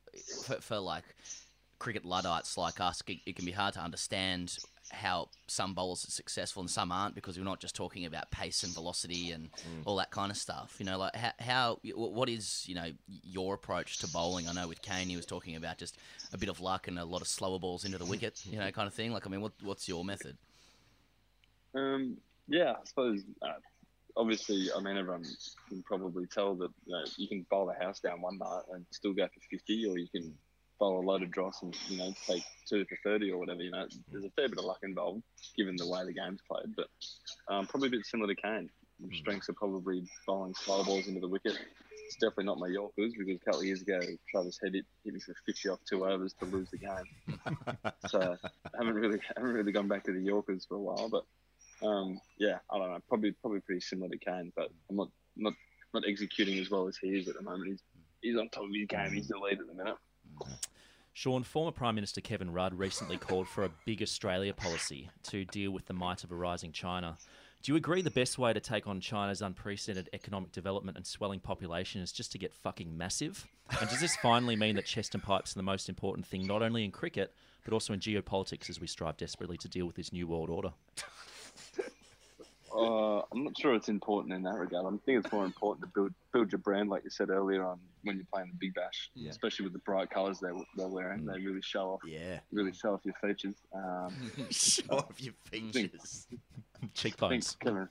for, for like cricket luddites like us, it, it can be hard to understand how some bowlers are successful and some aren't because we're not just talking about pace and velocity and all that kind of stuff. You know, like how, how what is you know your approach to bowling? I know with Kane he was talking about just a bit of luck and a lot of slower balls into the wicket, you know, kind of thing. Like, I mean, what what's your method? Um, yeah, I suppose. Uh, obviously, I mean, everyone can probably tell that you, know, you can bowl the house down one night and still go for fifty, or you can bowl a load of dross and you know take two for thirty or whatever. You know, there's a fair bit of luck involved given the way the game's played, but um, probably a bit similar to Kane. Strengths are probably bowling slow balls into the wicket. It's definitely not my Yorkers because a couple of years ago Travis hit, hit me for 50 off two overs to lose the game. so I haven't really haven't really gone back to the Yorkers for a while, but um, yeah, I don't know. Probably probably pretty similar to Kane, but I'm not not not executing as well as he is at the moment. He's he's on top of his game. He's the lead at the minute. Sean, former Prime Minister Kevin Rudd recently called for a big Australia policy to deal with the might of a rising China. Do you agree the best way to take on China's unprecedented economic development and swelling population is just to get fucking massive? And does this finally mean that chest and pipes are the most important thing, not only in cricket, but also in geopolitics as we strive desperately to deal with this new world order? Uh, I'm not sure it's important in that regard. I think it's more important to build build your brand, like you said earlier on, when you're playing the Big Bash, Yeah. especially with the bright colours they they're wearing. They really show off. Yeah, really show off your features. Um, Show off your features. Cheekbones. Kevin,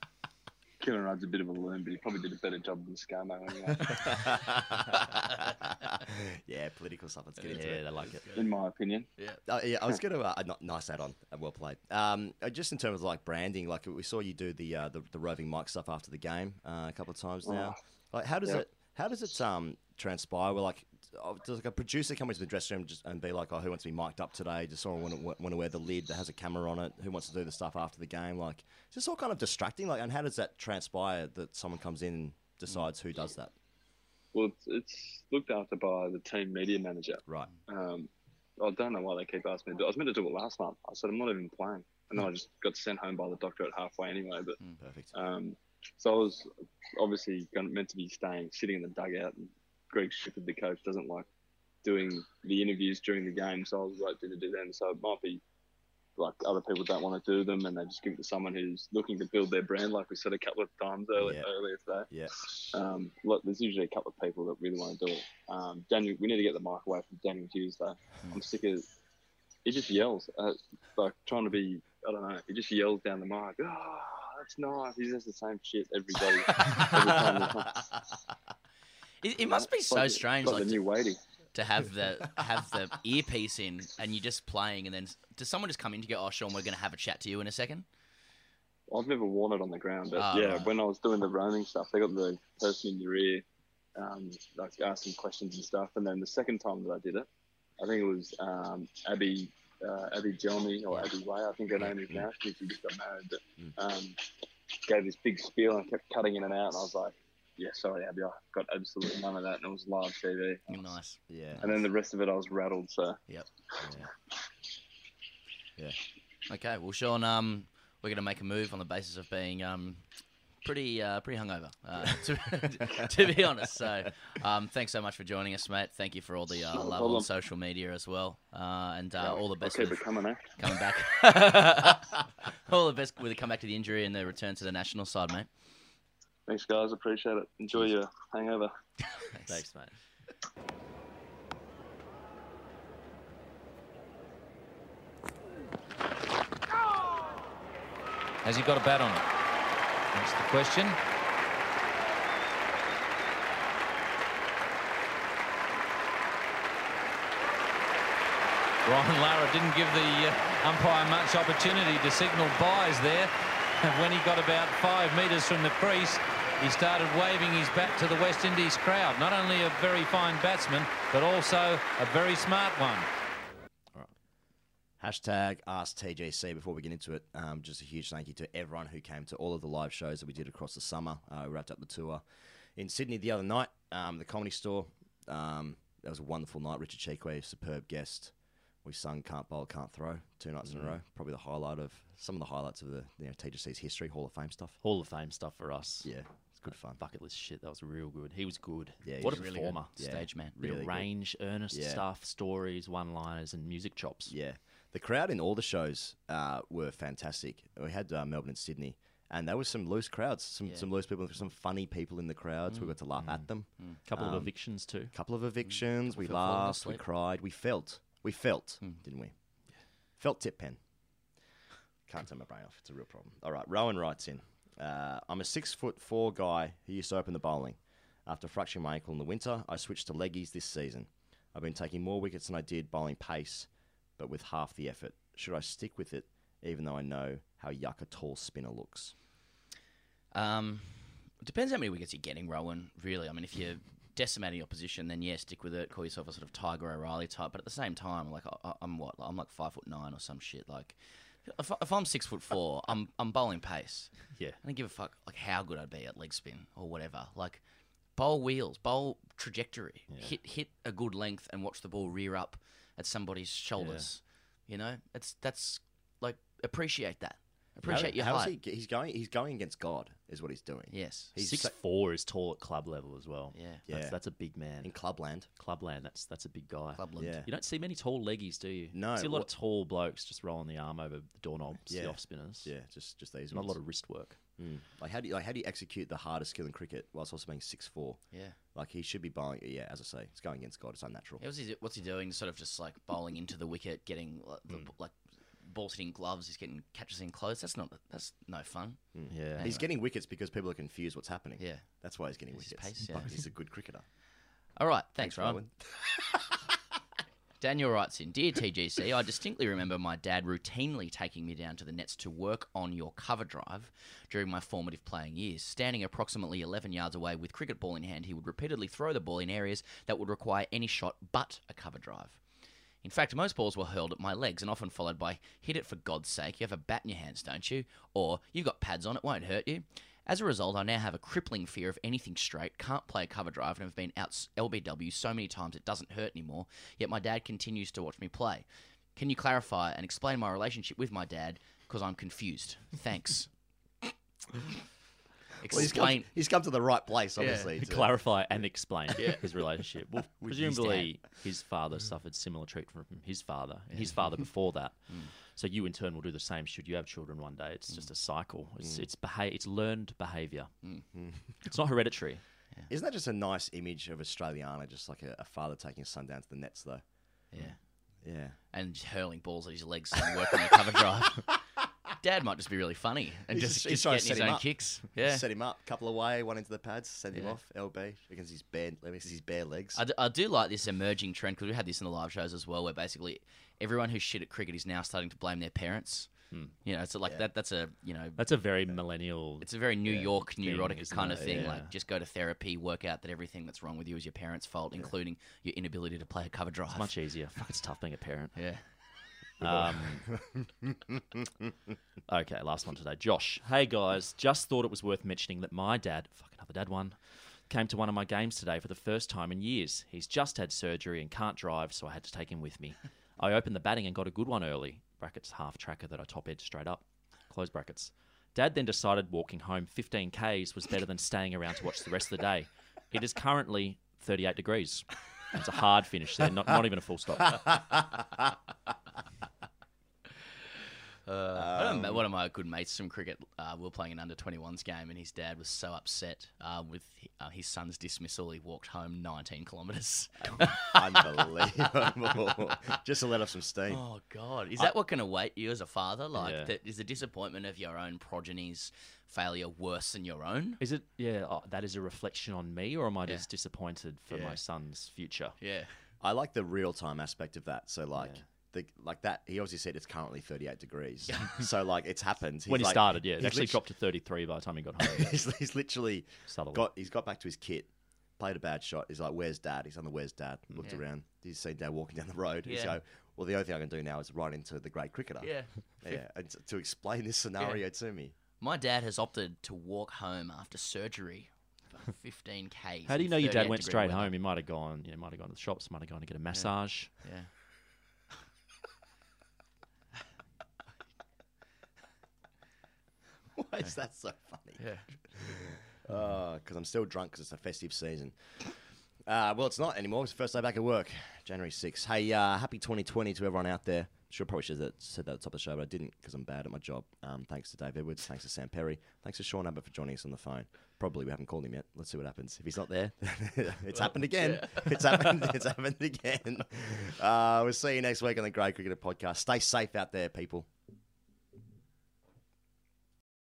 Kieran Rudd's a bit of a loon, but he probably did a better job than ScoMo anyway. yeah, political stuff. Let's get Yeah, into it. they like it. in my opinion. Yeah, uh, yeah. I was going to. Uh, not, nice add on. Uh, well played. Um, uh, just in terms of like branding, like we saw you do the uh, the, the roving mic stuff after the game uh, a couple of times now. Like, how does Yeah. it how does it um transpire? Well, like, does like a producer come into the dressing room just, and be like, "Oh, who wants to be mic'd up today? Does someone want to, want to wear the lid that has a camera on it? Who wants to do the stuff after the game? Like, it's just all kind of distracting. Like, and how does that transpire that someone comes in and decides who does that? Well, it's, it's looked after by the team media manager. Right. Um, I don't know why they keep asking me to do it. I was meant to do it last month. I said, I'm not even playing. And then I just got sent home by the doctor at halfway anyway. But Perfect. Um, so I was obviously meant to be staying, sitting in the dugout. And Greg Shipperd, the coach, doesn't like doing the interviews during the game. So I was like, did to do them. So it might be like other people don't want to do them and they just give it to someone who's looking to build their brand, like we said a couple of times earlier, Yeah. earlier today. Yeah. Um, look, there's usually a couple of people that really want to do it. Um, Daniel, we need to get the mic away from Daniel Hughes though. I'm sick of. He just yells, uh, like trying to be. I don't know. He just yells down the mic. Oh, that's nice. He says the same shit every day. every time. It, it must be so like- strange, like like to, to have the have the earpiece in and you're just playing, and then does someone just come in to go, "Oh, Sean, we're going to have a chat to you in a second? I've never worn it on the ground, but Ah, yeah, right. when I was doing the roaming stuff, they got the person in your ear, um, like asking questions and stuff. And then the second time that I did it, I think it was um, Abby, uh, Abby Gelmi or Abby Way, I think her name is now. She just got married, but um, gave this big spiel and kept cutting in and out. And I was like, yeah, sorry, Abby, I got absolutely none of that, and it was live TV. Nice. Yeah. And then the rest of it, I was rattled. So Yep. Yeah. Okay, well, Sean, um, we're going to make a move on the basis of being um, pretty uh, pretty hungover, uh, to, to be honest. So, um, thanks so much for joining us, mate. Thank you for all the uh, Not a love on social media as well, uh, and uh, Yeah, all the best with coming, eh? coming back. all the best with the comeback to the injury and the return to the national side, mate. Thanks, guys. Appreciate it. Enjoy your hangover. Thanks, mate. Has he got a bat on it? That's the question. Brian Lara didn't give the uh, umpire much opportunity to signal byes there. And when he got about five metres from the crease, he started waving his bat to the West Indies crowd. Not only a very fine batsman, but also a very smart one. Hashtag Ask TGC. Before we get into it, um, just a huge thank you to everyone who came to all of the live shows that we did across the summer. Uh, we wrapped up the tour in Sydney the other night, um, the Comedy Store. Um, that was a wonderful night. Richard Cheekway, superb guest. We sung Can't Bowl, Can't Throw two nights in a Mhm. row. Probably the highlight of some of the highlights of the you know, TGC's history, Hall of Fame stuff. Hall of Fame stuff for us. Yeah, it's good fun. Bucket list shit. That was real good. He was good. Yeah, what a really good. performer. Yeah, Stage man. Real really of good. range, earnest Yeah. stuff, stories, one-liners, and music chops. Yeah, the crowd in all the shows uh, were fantastic. We had uh, Melbourne and Sydney, and there was some loose crowds, some Yeah. some loose people, some funny people in the crowds. We got to laugh at them. A Couple of Um, evictions too. A Couple of evictions. We Couple of laughed, we cried, we felt, we felt, didn't we? Felt tip pen. Can't turn my brain off. It's a real problem. All right, Rowan writes in. Uh, I'm a six foot four guy who used to open the bowling. After fracturing my ankle in the winter, I switched to leggies this season. I've been taking more wickets than I did bowling pace, but with half the effort. Should I stick with it, even though I know how yuck a tall spinner looks? Um, depends how many wickets you're getting, Rowan. Really, I mean, if you're decimating your position, then yeah, stick with it. Call yourself a sort of Tiger O'Reilly type. But at the same time, like I, I'm what? I'm like five foot nine or some shit. Like if, if I'm six foot four, I'm I'm bowling pace. Yeah. I don't give a fuck like how good I'd be at leg spin or whatever. Like bowl wheels, bowl trajectory, hit hit a good length and watch the ball rear up at somebody's shoulders. You know, it's that's like appreciate that. Appreciate your How's height. he? He's going. He's going against God, is what he's doing. Yes. he's Six sa- four is tall at club level as well. Yeah. that's, Yeah. that's a big man in clubland. Clubland, that's that's a big guy. Clubland. Yeah. You don't see many tall leggies, do you? No, You see a lot what- of tall blokes just rolling the arm over the doorknobs, Yeah. the off spinners. Yeah, just just these. Not a lot of wrist work. Mm. Like how do you like how do you execute the hardest skill in cricket whilst also being six four? Yeah. Like he should be bowling. Yeah, as I say, it's going against God. It's unnatural. Yeah, what's he what's he doing? Sort of just like bowling into the wicket, getting like, the, Mm. like ball's hitting gloves. He's getting catches in clothes. That's not. That's no fun. Hmm. Yeah. He's getting wickets because people are confused what's happening. Yeah. That's why he's getting It's his wickets. pace, yeah. But he's a good cricketer. All right, thanks, Thanks, Ryan. Rowan. Daniel writes in Dear TGC, I distinctly remember my dad routinely taking me down to the nets to work on your cover drive during my formative playing years. Standing approximately 11 yards away with cricket ball in hand, he would repeatedly throw the ball in areas that would require any shot but a cover drive. In fact, most balls were hurled at my legs and often followed by hit it for God's sake, you have a bat in your hands, don't you? Or you've got pads on, it won't hurt you. As a result, I now have a crippling fear of anything straight, can't play a cover drive, and have been out LBW so many times it doesn't hurt anymore, yet my dad continues to watch me play. Can you clarify and explain my relationship with my dad? Because I'm confused. Thanks. Well, he's, come, he's come to the right place, obviously. to to- clarify and explain Yeah. his relationship. Well, With presumably his father suffered similar treatment from his father, and his father before that. Hmm. So you in turn will do the same. Should you have children one day? It's hmm. just a cycle. It's hmm. it's beha- It's learned behaviour. It's not hereditary. Isn't that just a nice image of Australiana, just like a, a father taking his son down to the nets, though? Yeah. Yeah. And hurling balls at his legs and working the cover drive. Dad might just be really funny and He's just, he's just trying to getting his set him own up. kicks. Yeah. Set him up, couple away, one into the pads, send him Yeah. off, LB, against his bare, against his bare legs. I do, I do like this emerging trend because we had this in the live shows as well, where basically everyone who's shit at cricket is now starting to blame their parents. Hmm. You know, it's like that. That's a you know. That's a very millennial. It's a very New yeah, York neurotic isn't kind of thing. Yeah. Like, just go to therapy, work out that everything that's wrong with you is your parents' fault, including your inability to play a cover drive. It's much easier. Fuck, it's tough being a parent. Yeah. Um, okay, last one today. Josh. Hey guys, just thought it was worth mentioning that my dad, fuck another dad one, came to one of my games today for the first time in years. He's just had surgery and can't drive, so I had to take him with me. I opened the batting and got a good one early. Brackets half tracker that I top edge straight up. Close brackets. Dad then decided walking home 15 Ks was better than staying around to watch the rest of the day. It is currently 38 degrees. It's a hard finish there, not, not even a full stop. Uh, I don't one of my good mates from cricket, uh, we were playing an under 21s game, and his dad was so upset uh, with uh, his son's dismissal, he walked home 19 kilometres. Unbelievable. Just to let off some steam. Oh, God. Is that what can await you as a father? Like, Yeah. that, is the disappointment of your own progeny's failure worse than your own? Is it? Yeah, oh, that is a reflection on me, or am I Yeah. just disappointed for Yeah. my son's future? Yeah. I like the real time aspect of that. So like the like that he obviously said it's currently 38 degrees. so like it's happened. when he like- started, yeah, it actually lit- dropped to 33 by the time he got home. he's, he's literally Subtly. got he's got back to his kit, played a bad shot. He's like, "Where's dad?" He's on the "Where's dad?" Looked Yeah. around. He's seen dad walking down the road. He's Yeah. go, "Well, the only thing I can do now is write into the Grade Cricketer." Yeah. yeah. And to- to explain this scenario to me. My dad has opted to walk home after surgery 15 k. How do you know your dad went straight weather. home? He might have gone, you know, might have gone to the shops, might have gone to get a massage. Yeah. Why is that so funny? Yeah. Because I'm still drunk because it's a festive season. Uh, well, it's not anymore. It's the first day back at work, January 6th. Hey, uh, happy 2020 to everyone out there. Sure, probably should have said that at the top of the show, but I didn't because I'm bad at my job. Um, thanks to Dave Edwards. Thanks to Sam Perry. Thanks to Sean Abbott for joining us on the phone. Probably we haven't called him yet. Let's see what happens. If he's not there, it's happened again. It's happened. It's happened again. Uh, we'll see you next week on the Grade Cricketer podcast. Stay safe out there, people.